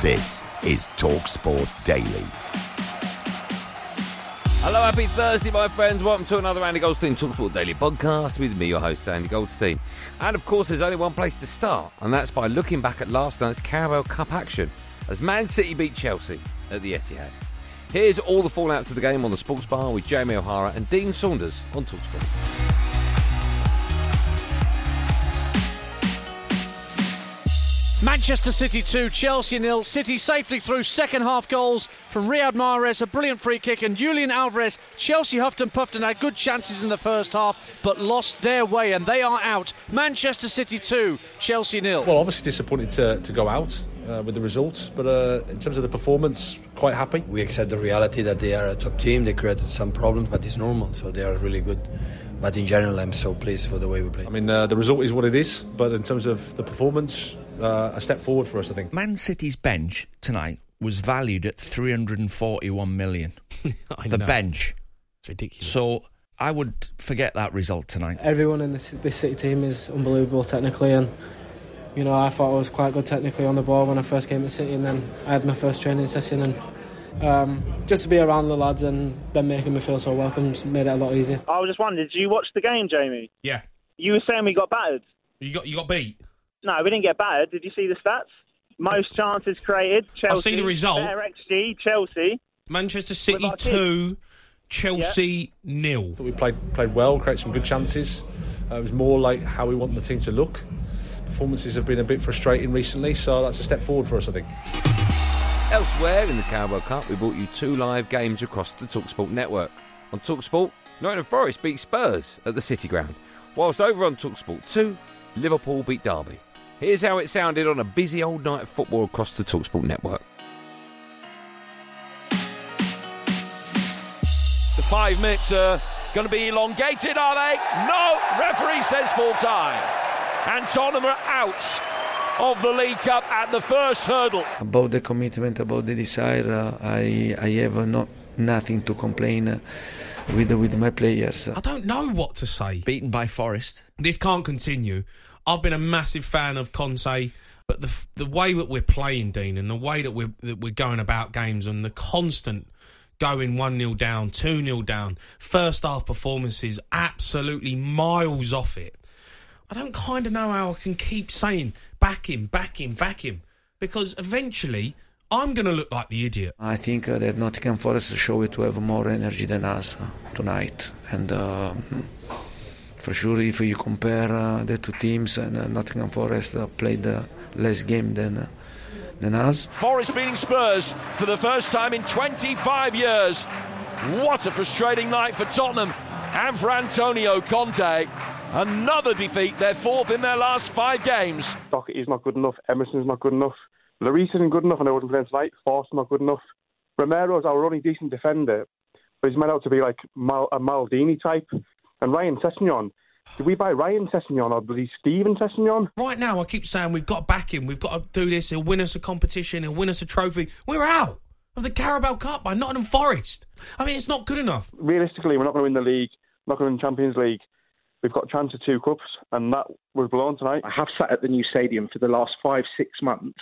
This is TalkSport Daily. Hello, happy Thursday, my friends. Welcome to another Andy Goldstein Talksport Daily podcast with me, your host, Andy Goldstein. And of course, there's only one place to start, and that's by looking back at last night's Carabao Cup action as Man City beat Chelsea at the Etihad. Here's all the fallout to the game on the Sports Bar with Jamie O'Hara and Dean Saunders on Talksport. Manchester City 2, Chelsea nil. City safely through second half goals from Riyad Mahrez, a brilliant free kick, and Julian Alvarez. Chelsea huffed and puffed and had good chances in the first half, but lost their way, and they are out. Manchester City 2, Chelsea nil. Well, obviously disappointed to, to go out uh, with the results, but uh, in terms of the performance, quite happy. We accept the reality that they are a top team. They created some problems, but it's normal, so they are really good. But in general, I'm so pleased for the way we play. I mean, uh, the result is what it is, but in terms of the performance, uh, a step forward for us, I think. Man City's bench tonight was valued at 341 million. the know. bench. It's ridiculous. So I would forget that result tonight. Everyone in this, this City team is unbelievable technically, and you know I thought I was quite good technically on the ball when I first came to City, and then I had my first training session, and um, just to be around the lads and them making me feel so welcome made it a lot easier. I was just wondering, did you watch the game, Jamie? Yeah. You were saying we got battered. You got you got beat. No, we didn't get battered. Did you see the stats? Most chances created. Chelsea. I've seen the result. Better XG. Chelsea. Manchester City two, Chelsea nil. Thought we played played well, created some good chances. Uh, it was more like how we want the team to look. Performances have been a bit frustrating recently, so that's a step forward for us, I think. Elsewhere in the Carabao Cup, we brought you two live games across the Talksport network. On Talksport, Nottingham Forest beat Spurs at the City Ground, whilst over on Talksport 2, Liverpool beat Derby. Here's how it sounded on a busy old night of football across the Talksport network. The five minutes are going to be elongated, are they? No! Referee says full time. And Tottenham are out of the League Cup at the first hurdle. About the commitment, about the desire, uh, I I have uh, not nothing to complain uh, with with my players. I don't know what to say. Beaten by Forest. This can't continue. I've been a massive fan of Conte, but the the way that we're playing, Dean, and the way that we're that we're going about games, and the constant going one 0 down, two 0 down, first half performances absolutely miles off it. I don't kind of know how I can keep saying back him, back him, back him, because eventually I'm going to look like the idiot. I think uh, that Nottingham Forest showed it to have more energy than us uh, tonight, and uh, for sure, if you compare uh, the two teams, and uh, Nottingham Forest uh, played uh, less game than uh, than us. Forest beating Spurs for the first time in 25 years. What a frustrating night for Tottenham and for Antonio Conte. Another defeat, their fourth in their last five games. Doherty's not good enough. Emerson's not good enough. Lloris isn't good enough, and I wasn't playing tonight. Forst's not good enough. Romero's our only decent defender, but he's made out to be like Mal- a Maldini type. And Ryan Sessegnon. Did we buy Ryan Sessegnon or bloody Steven Sessegnon? Right now, I keep saying we've got to back him. We've got to do this. He'll win us a competition. He'll win us a trophy. We're out of the Carabao Cup by Nottingham Forest. I mean, it's not good enough. Realistically, we're not going to win the league. We're Not going to win the Champions League. We've got a chance of two cups, and that was blown tonight. I have sat at the new stadium for the last five, six months,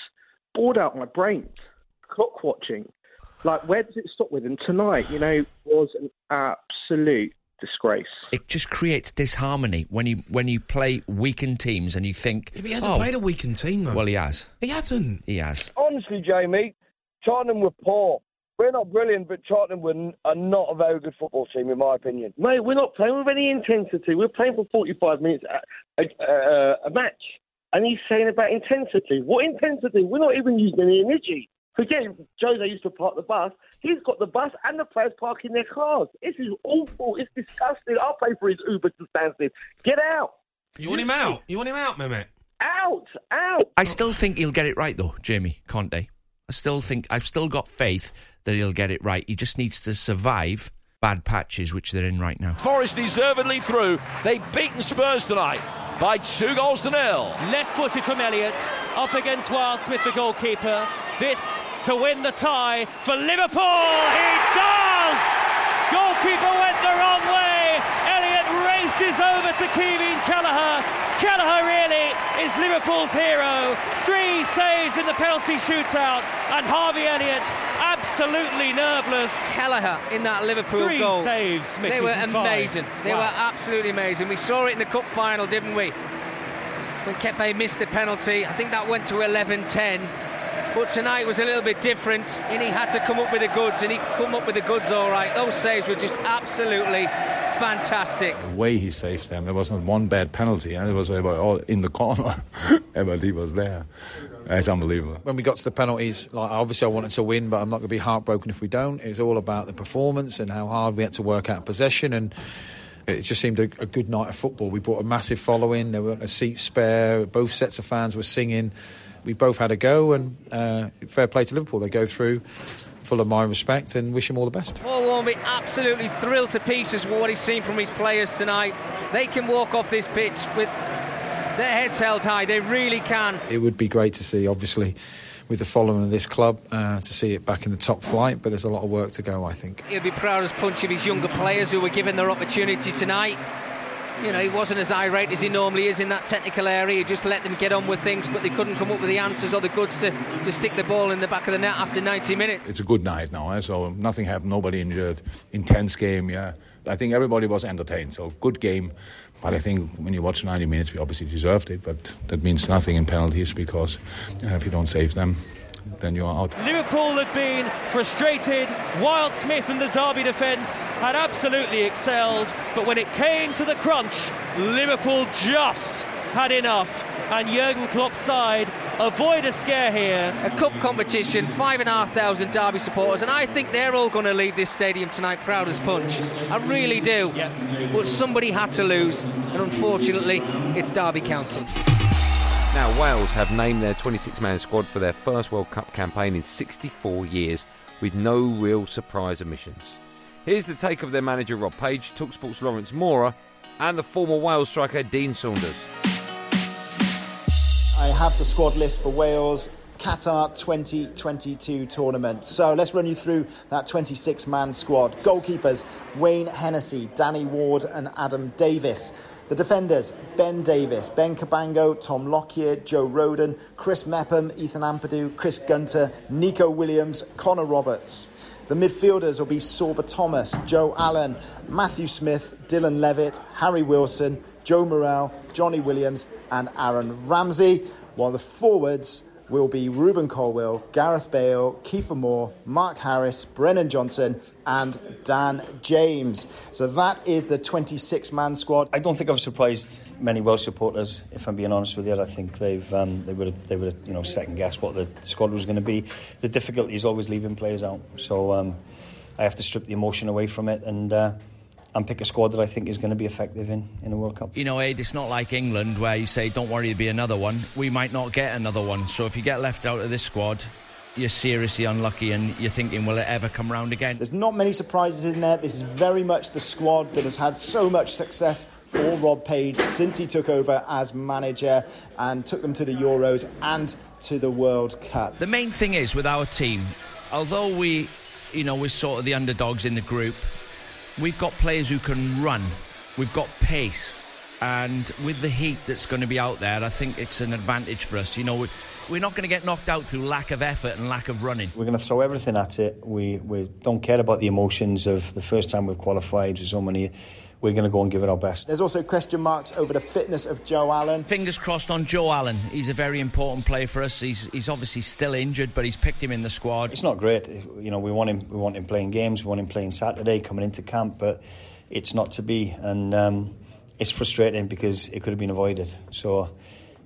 bored out my brains, clock watching. Like, where does it stop with? And tonight, you know, was an absolute disgrace. It just creates disharmony when you when you play weakened teams and you think. Yeah, but he hasn't oh, played a weakened team though. Well, he has. he hasn't. He has. Honestly, Jamie, Tottenham were poor. We're not brilliant, but Tottenham were n- are not a very good football team, in my opinion. Mate, we're not playing with any intensity. We're playing for 45 minutes a, a, a, a match. And he's saying about intensity. What intensity? We're not even using any energy. Forget Jose used to park the bus. He's got the bus and the players parking their cars. This is awful. It's disgusting. I'll pay for his Uber to Stansted. Get out. You want him out? You want him out, Mehmet? Out. Out. I still think he'll get it right though, Jamie Conte. I still think I've still got faith that he'll get it right. He just needs to survive bad patches which they're in right now. Forest deservedly through. They've beaten Spurs tonight by two goals to nil. Left footed from Elliott, up against Wildsmith, the goalkeeper. This to win the tie for Liverpool. He does! Goalkeeper went the wrong way. Elliott races over to Caoimhín Kelleher. Kelleher really is Liverpool's hero. Three saves in the penalty shootout, and Harvey Elliott absolutely nerveless. Kelleher in that Liverpool Three goal. saves, Mickey, they were from five. amazing. They Wow. were absolutely amazing. We saw it in the cup final, didn't we? When Kepa missed the penalty, I think that went to 11-10. But tonight was a little bit different, and he had to come up with the goods, and he come up with the goods all right. Those saves were just absolutely fantastic. The way he saved them, there was not one bad penalty, and it was all in the corner, but he was there. It's unbelievable. when we got to the penalties, like obviously I wanted to win, but I'm not going to be heartbroken if we don't. It's all about the performance and how hard we had to work out possession, and it just seemed a, a good night of football. We brought a massive following. There were a seat spare. Both sets of fans were singing. We both had a go, and uh, fair play to Liverpool. They go through, full of my respect, and wish him all the best. Paul Warne absolutely thrilled to pieces with what he's seen from his players tonight. They can walk off this pitch with their heads held high. They really can. It would be great to see, obviously, with the following of this club, uh, to see it back in the top flight. But there's a lot of work to go, I think. He'll be proud as punch of his younger players who were given their opportunity tonight. You know, he wasn't as irate as he normally is in that technical area. He just let them get on with things, but they couldn't come up with the answers or the goods to, to stick the ball in the back of the net after 90 minutes. It's a good night now, eh? so nothing happened, nobody injured. Intense game, yeah. I think everybody was entertained, so good game. But I think when you watch 90 minutes, we obviously deserved it, but that means nothing in penalties because uh, if you don't save them, then you're out. Liverpool had been frustrated. Wildsmith and the Derby defence had absolutely excelled. But when it came to the crunch, Liverpool just had enough. And Jurgen Klopp's side avoid a scare here. A cup competition, five and a half thousand Derby supporters, and I think they're all going to leave this stadium tonight proud as punch. I really do. But somebody had to lose, and unfortunately, it's Derby County. Now, Wales have named their 26 man squad for their first World Cup campaign in 64 years with no real surprise omissions. Here's the take of their manager Rob Page, Talksport's Lawrence Mora, and the former Wales striker Dean Saunders. I have the squad list for Wales Qatar 2022 tournament. So let's run you through that 26 man squad. Goalkeepers Wayne Hennessy, Danny Ward, and Adam Davies. The defenders Ben Davies, Ben Cabango, Tom Lockyer, Joe Rodon, Chris Mepham, Ethan Ampadu, Chris Gunter, Neco Williams, Connor Roberts. The midfielders will be Sorba Thomas, Joe Allen, Matthew Smith, Dylan Levitt, Harry Wilson, Joe Morrell, Jonny Williams, and Aaron Ramsey. While the forwards will be Rubin Colwill, Gareth Bale, Kiefer Moore, Mark Harris, Brennan Johnson, and Dan James. So that is the 26 man squad. I don't think I've surprised many Welsh supporters. If I'm being honest with you, I think they've um, they would have they would have you know second guessed what the squad was going to be. The difficulty is always leaving players out, so um, I have to strip the emotion away from it and. Uh, and pick a squad that I think is going to be effective in, in a World Cup. You know, Ade, it's not like England where you say, don't worry, there'll be another one. We might not get another one. So if you get left out of this squad, you're seriously unlucky and you're thinking, will it ever come round again? There's not many surprises in there. This is very much the squad that has had so much success for Rob Page since he took over as manager and took them to the Euros and to the World Cup. The main thing is with our team, although we, you know, we're sort of the underdogs in the group, we've got players who can run, we've got pace, And with the heat that's going to be out there, I think it's an advantage for us. You know, we- we're not going to get knocked out through lack of effort and lack of running. We're going to throw everything at it. We we don't care about the emotions of the first time we've qualified with so many. We're going to go and give it our best. There's also question marks over the fitness of Joe Allen. Fingers crossed on Joe Allen. He's a very important player for us. He's he's obviously still injured, but he's picked him in the squad. It's not great. You know, we want him. We want him playing games. We want him playing Saturday, coming into camp, but it's not to be, and um, it's frustrating because it could have been avoided. So.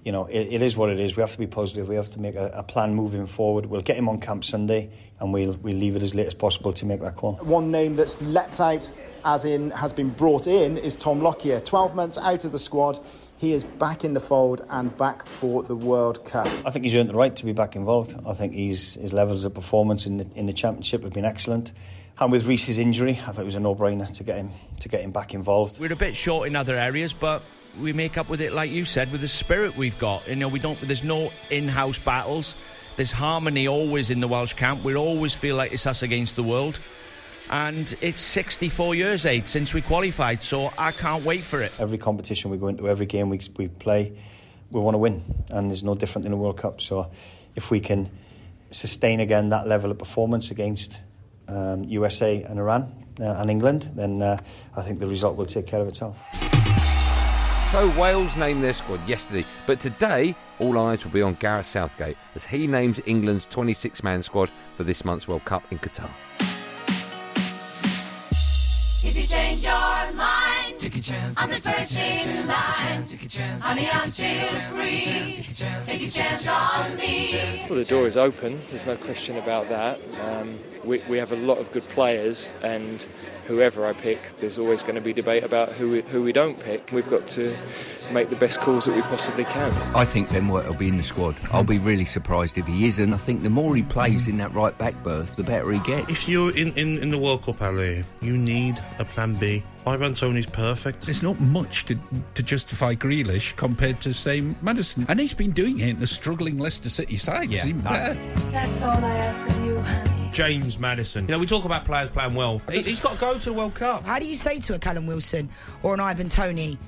You know, it, it is what it is. We have to be positive. We have to make a, a plan moving forward. We'll get him on camp Sunday, and we'll we'll leave it as late as possible to make that call. One name that's leapt out, as in has been brought in, is Tom Lockyer. 12 months out of the squad. He is back in the fold and back for the World Cup. I think he's earned the right to be back involved. I think he's, his levels of performance in the, in the championship have been excellent. And with Rhys's injury, I thought it was a no-brainer to get him to get him back involved. We're a bit short in other areas, but we make up with it, like you said, with the spirit we've got. You know, we don't. There's no in-house battles. There's harmony always in the Welsh camp. We always feel like it's us against the world. And it's 64 years, Ade, since we qualified, so I can't wait for it. Every competition we go into, every game we, we play, we want to win, and there's no different in the World Cup. So, if we can sustain again that level of performance against um, USA and Iran uh, and England, then uh, I think the result will take care of itself. So Wales named their squad yesterday, but today all eyes will be on Gareth Southgate as he names England's 26-man squad for this month's World Cup in Qatar. If you change your mind, take a chance. I'm the first in line. Honey, I'm still free. Take a chance on me. Well, the door is open. There's no question about that. Um, we, we have a lot of good players, and whoever I pick, there's always going to be debate about who we, who we don't pick. We've got to make the best calls that we possibly can. I think Ben White will be in the squad. I'll be really surprised if he isn't. I think the more he plays in that right back berth, the better he gets. If you're in, in, in the World Cup, Ali, you need a plan B. Ivan Toney's perfect. There's not much to, to justify Grealish compared to, say, Maddison. And he's been doing it in the struggling Leicester City side. Yeah, He's even that- better. That's all I ask of you, honey. James Maddison. You know, we talk about players playing well. He, has got to go to the World Cup. How do you say to a Callum Wilson or an Ivan Toney,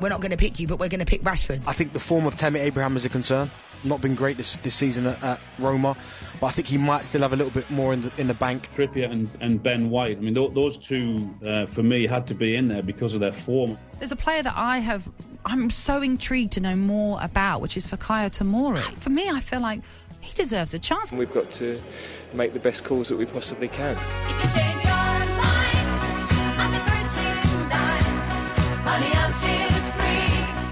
we're not going to pick you, but we're going to pick Rashford? I think the form of Tammy Abraham is a concern. Not been great this, this season at, at Roma, but I think he might still have a little bit more in the in the bank. Trippier and, and Ben White. I mean, th- those two uh, for me had to be in there because of their form. There's a player that I have, I'm so intrigued to know more about, which is Fikayo Tomori. For me, I feel like he deserves a chance. We've got to make the best calls that we possibly can. If you change your mind, I'm the first in line. Honey, I'm still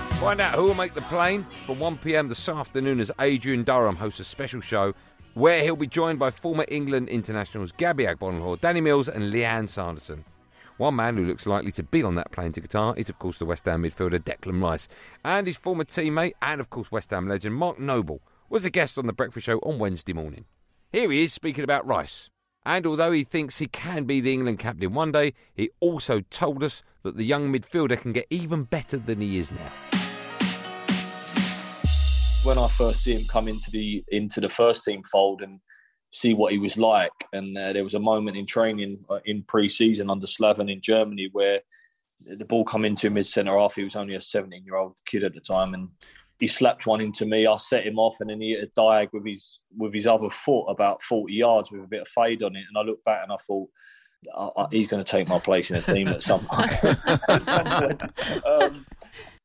free. Find out who will make the plane from 1pm this afternoon as Adrian Durham hosts a special show where he'll be joined by former England internationals Gabby Agbonlahor, Danny Mills and Lianne Sanderson. One man who looks likely to be on that plane to Qatar is, of course, the West Ham midfielder Declan Rice. And his former teammate and, of course, West Ham legend Mark Noble was a guest on the breakfast show on Wednesday morning. Here he is speaking about Rice. And although he thinks he can be the England captain one day, he also told us that the young midfielder can get even better than he is now. when I first see him come into the into the first team fold and see what he was like, and uh, there was a moment in training uh, in pre-season under Slaven in Germany where the ball come into him mid centre half. He was only a 17 year old kid at the time, and he slapped one into me. I set him off, and then he hit a diag with his with his other foot about 40 yards with a bit of fade on it. And I looked back and I thought. I, I, he's going to take my place in the team at some point. At some point. Um,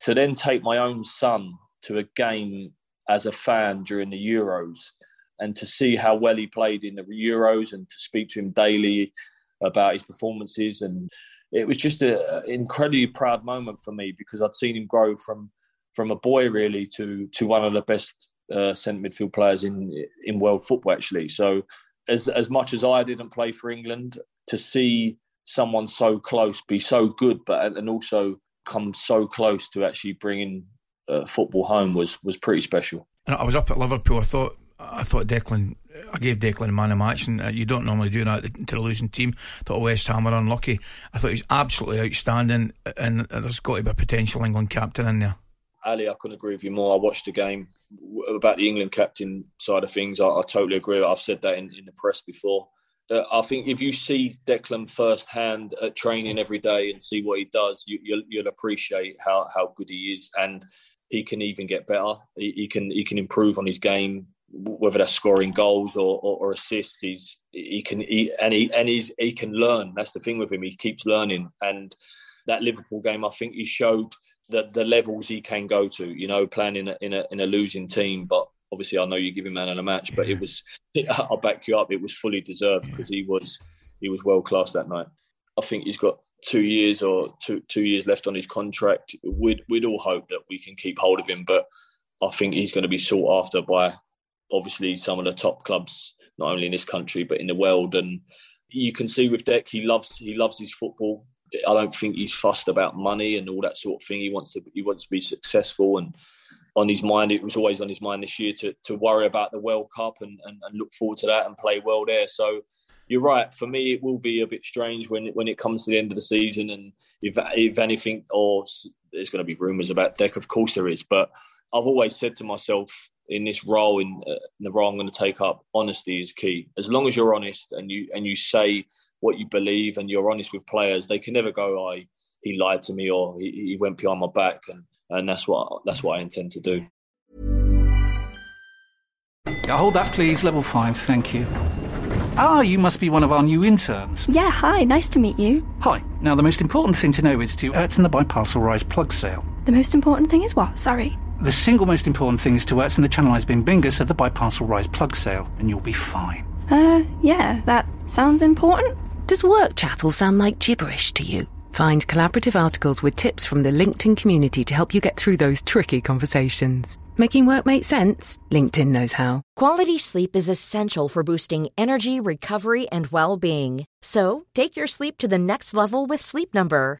to then take my own son to a game as a fan during the Euros and to see how well he played in the Euros and to speak to him daily about his performances and it was just an incredibly proud moment for me because I'd seen him grow from from a boy really to to one of the best uh, centre midfield players in in world football actually. So as as much as I didn't play for England, to see someone so close be so good, but and also come so close to actually bringing uh, football home was was pretty special. I was up at Liverpool. I thought I thought Declan. I gave Declan a man of match, and uh, you don't normally do that to a losing team. thought West Ham were unlucky. I thought he was absolutely outstanding, and there's got to be a potential England captain in there. Ally, I couldn't agree with you more. I watched the game about the England captain side of things. I, I totally agree. I've said that in, in the press before. uh, I think if you see Declan firsthand at training every day and see what he does, you, will you'll, you'll appreciate how, how good he is, and he can even get better. He, he, can he can improve on his game, whether that's scoring goals or, or, or assists. He's he can he, and he and he's, he can learn. That's the thing with him. He keeps learning, and that Liverpool game, I think he showed the the levels he can go to. You know, playing in a, in a in a losing team, but obviously I know you give him man of the match, but it was I'll back you up. It was fully deserved because he was he was world class that night. I think he's got two years or two two years left on his contract. We'd we'd all hope that we can keep hold of him, but I think he's going to be sought after by obviously some of the top clubs, not only in this country but in the world. And you can see with Deck, he loves he loves his football. I don't think he's fussed about money and all that sort of thing. He wants to he wants to be successful and on his mind. It was always on his mind this year to to worry about the World Cup and, and, and look forward to that and play well there. So you're right. For me, it will be a bit strange when when it comes to the end of the season, and if if anything, or there's going to be rumours about Deck. Of course, there is. But I've always said to myself in this role, in, uh, in the role I'm going to take up, honesty is key. As long as you're honest and you and you say what you believe and you're honest with players, they can never go, "I oh, he lied to me" or he, he went behind my back, and and that's what that's what I intend to do. Yeah, hold that, please. Level five, thank you. Ah, you must be one of our new interns. Yeah, hi, nice to meet you. Hi. Now, the most important thing to know is to Ertzen the Biparcel Rise plug sale. The most important thing is what? Sorry. The single most important thing is to Ertzen the Channelized Bin Bingus at the Biparcel Rise plug sale, and you'll be fine. Uh, yeah, that sounds important. Does work chat all sound like gibberish to you? Find collaborative articles with tips from the LinkedIn community to help you get through those tricky conversations. Making work make sense? LinkedIn knows how. Quality sleep is essential for boosting energy, recovery, and well being. So, take your sleep to the next level with Sleep Number.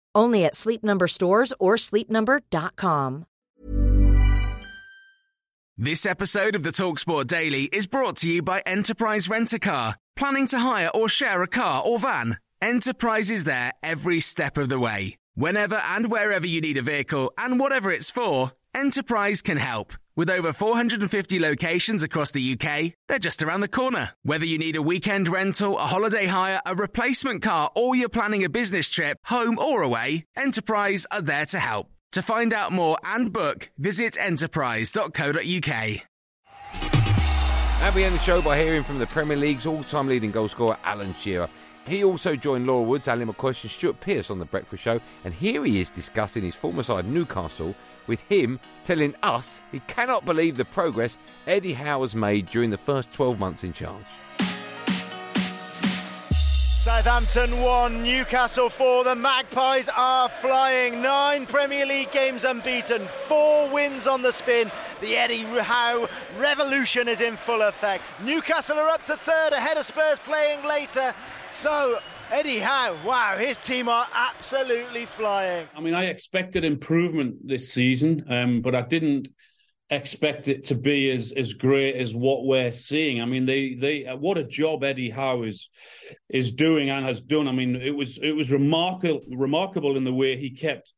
Only at Sleep Number stores or sleepnumber.com. This episode of the Talksport Daily is brought to you by Enterprise Rent a Car. Planning to hire or share a car or van? Enterprise is there every step of the way. Whenever and wherever you need a vehicle and whatever it's for, Enterprise can help. With over 450 locations across the UK, they're just around the corner. Whether you need a weekend rental, a holiday hire, a replacement car, or you're planning a business trip, home or away, Enterprise are there to help. To find out more and book, visit enterprise.co.uk. And we end the show by hearing from the Premier League's all-time leading goalscorer, Alan Shearer. He also joined Laura Woods, Ally McCoist and Stuart Pearce on The Breakfast Show, and here he is discussing his former side Newcastle with him telling us he cannot believe the progress Eddie Howe has made during the first 12 months in charge. Southampton 1, Newcastle 4. The Magpies are flying. Nine Premier League games unbeaten, four wins on the spin. The Eddie Howe revolution is in full effect. Newcastle are up to third, ahead of Spurs playing later. So Eddie Howe, wow, his team are absolutely flying. I mean, I expected improvement this season, um, but I didn't expect it to be as as great as what we're seeing. I mean, they they what a job Eddie Howe is is doing and has done. I mean, it was it was remarkable remarkable in the way he kept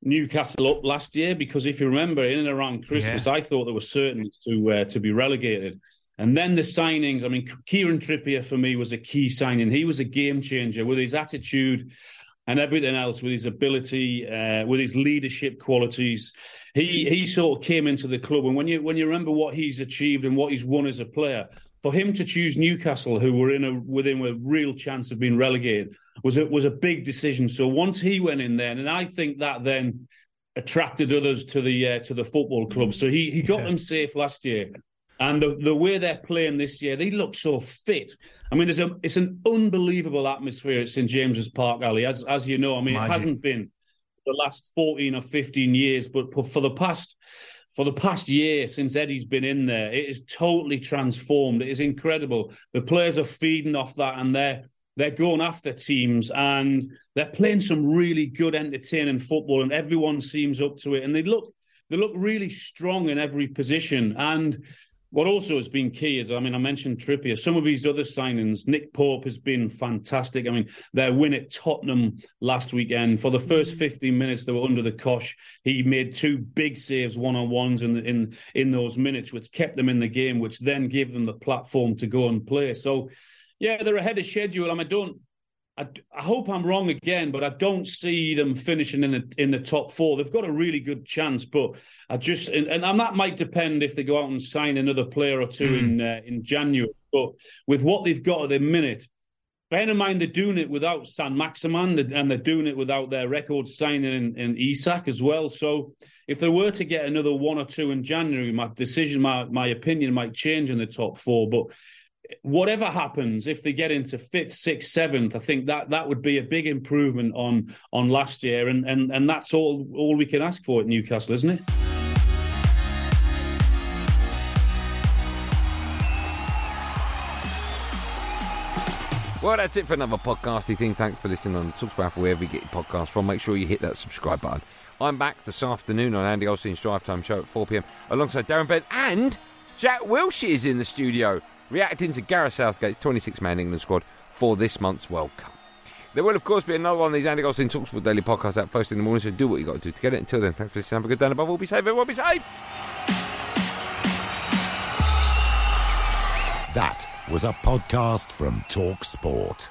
Newcastle up last year because if you remember, in and around Christmas, yeah. I thought they were certain to uh, to be relegated. And then the signings, I mean, Kieran Trippier for me was a key signing. He was a game changer with his attitude and everything else, with his ability, uh, with his leadership qualities. He he sort of came into the club, and when you when you remember what he's achieved and what he's won as a player, for him to choose Newcastle, who were in a within a real chance of being relegated, was a, was a big decision. So once he went in there, and I think that then attracted others to the uh, to the football club. So he he got yeah. them safe last year. And the, the way they're playing this year, they look so fit. I mean, there's a it's an unbelievable atmosphere at St James's Park, Ally, As as you know, I mean, Magic. it hasn't been the last 14 or 15 years, but for the past for the past year since Eddie's been in there, it is totally transformed. It is incredible. The players are feeding off that, and they're they're going after teams and they're playing some really good, entertaining football, and everyone seems up to it. And they look they look really strong in every position. And what also has been key is, I mean, I mentioned Trippier. Some of these other signings, Nick Pope has been fantastic. I mean, their win at Tottenham last weekend, for the first mm-hmm. 15 minutes they were under the cosh. He made two big saves, one on ones in, in in those minutes, which kept them in the game, which then gave them the platform to go and play. So, yeah, they're ahead of schedule. I mean, I don't I, I, hope I'm wrong again, but I don't see them finishing in the in the top four. They've got a really good chance, but I just and, and that might depend if they go out and sign another player or two in hmm. uh, in January. But with what they've got at the minute, bear in mind they're doing it without Saint-Maximin and they're doing it without their record signing in, in Isak as well. So if they were to get another one or two in January, my decision, my my opinion might change in the top four. But whatever happens, if they get into fifth, sixth, seventh, I think that that would be a big improvement on on last year, and and and that's all all we can ask for at Newcastle, isn't it? Well, that's it for another podcasty thing. Thanks for listening on Talksport wherever you get your podcast from. Make sure you hit that subscribe button. I'm back this afternoon on Andy Goldstein's Drive Time Show at 4 pm alongside Darren Bent and Jack Wilshere is in the studio reacting to Gareth Southgate's 26 man England squad for this month's World Cup. There will, of course, be another one of these Andy Goldstein Talksport Daily podcasts out first in the morning, so do what you've got to do to get it. Until then, thanks for listening. Have a good day, and above all, be safe. Everyone be safe. That was a podcast from Talk Sport.